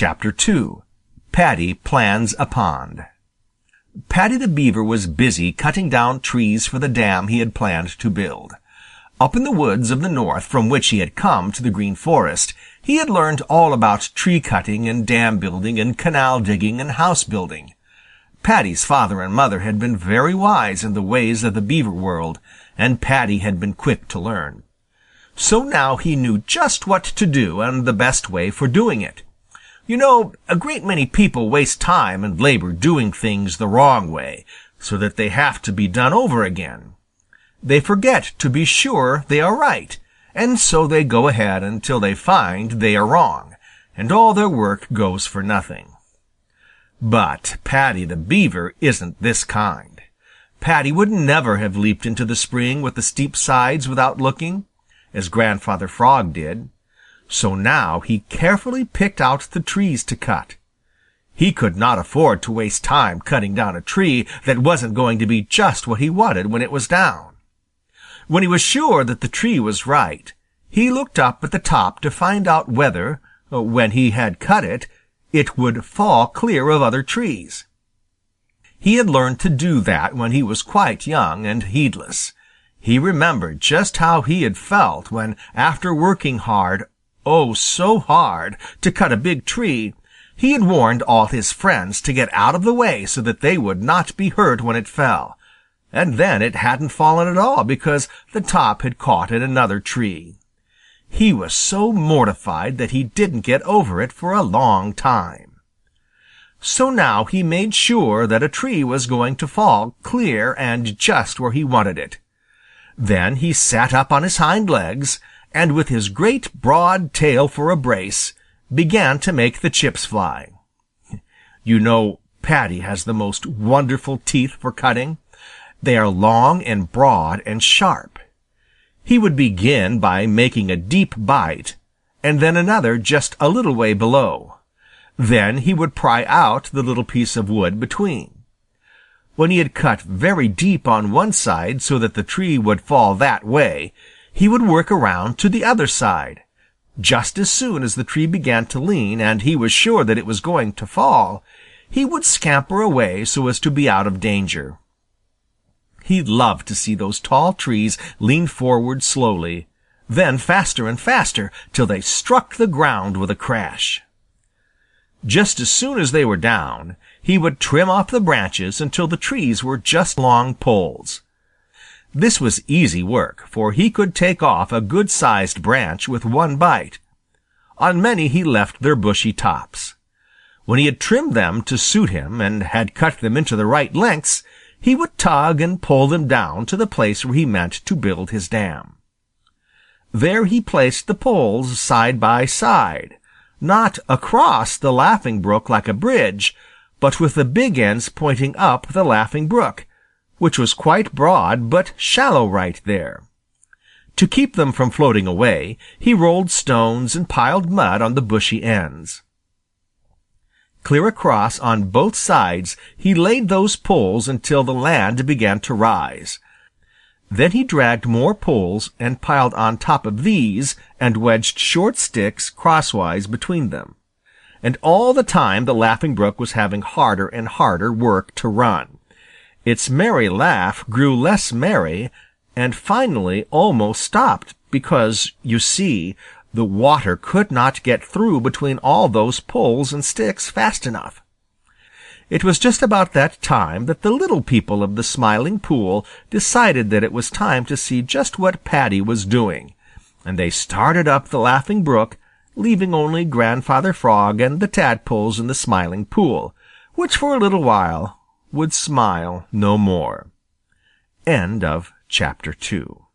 CHAPTER II Paddy Plans a Pond Paddy the Beaver was busy cutting down trees for the dam he had planned to build. Up in the woods of the North from which he had come to the Green Forest, he had learned all about tree cutting and dam building and canal digging and house building. Paddy's father and mother had been very wise in the ways of the Beaver world, and Paddy had been quick to learn. So now he knew just what to do and the best way for doing it. You know, a great many people waste time and labor doing things the wrong way, so that they have to be done over again. They forget to be sure they are right, and so they go ahead until they find they are wrong, and all their work goes for nothing. But Paddy the Beaver isn't this kind. Paddy would never have leaped into the spring with the steep sides without looking, as Grandfather Frog did. So now he carefully picked out the trees to cut. He could not afford to waste time cutting down a tree that wasn't going to be just what he wanted when it was down. When he was sure that the tree was right, he looked up at the top to find out whether, uh, when he had cut it, it would fall clear of other trees. He had learned to do that when he was quite young and heedless. He remembered just how he had felt when, after working hard, oh so hard, to cut a big tree, he had warned all his friends to get out of the way so that they would not be hurt when it fell. And then it hadn't fallen at all because the top had caught in another tree. He was so mortified that he didn't get over it for a long time. So now he made sure that a tree was going to fall clear and just where he wanted it. Then he sat up on his hind legs, and with his great broad tail for a brace, began to make the chips fly. You know Paddy has the most wonderful teeth for cutting. They are long and broad and sharp. He would begin by making a deep bite, and then another just a little way below. Then he would pry out the little piece of wood between. When he had cut very deep on one side so that the tree would fall that way, he would work around to the other side. Just as soon as the tree began to lean and he was sure that it was going to fall, he would scamper away so as to be out of danger. He loved to see those tall trees lean forward slowly, then faster and faster till they struck the ground with a crash. Just as soon as they were down, he would trim off the branches until the trees were just long poles. This was easy work, for he could take off a good-sized branch with one bite. On many he left their bushy tops. When he had trimmed them to suit him and had cut them into the right lengths, he would tug and pull them down to the place where he meant to build his dam. There he placed the poles side by side, not across the Laughing Brook like a bridge, but with the big ends pointing up the Laughing Brook, which was quite broad but shallow right there. To keep them from floating away, he rolled stones and piled mud on the bushy ends. Clear across on both sides he laid those poles until the land began to rise. Then he dragged more poles and piled on top of these and wedged short sticks crosswise between them and all the time the Laughing Brook was having harder and harder work to run. Its merry laugh grew less merry and finally almost stopped because, you see, the water could not get through between all those poles and sticks fast enough. It was just about that time that the little people of the Smiling Pool decided that it was time to see just what Paddy was doing, and they started up the Laughing Brook leaving only Grandfather Frog and the tadpoles in the Smiling Pool, which for a little while would smile no more. End of chapter 2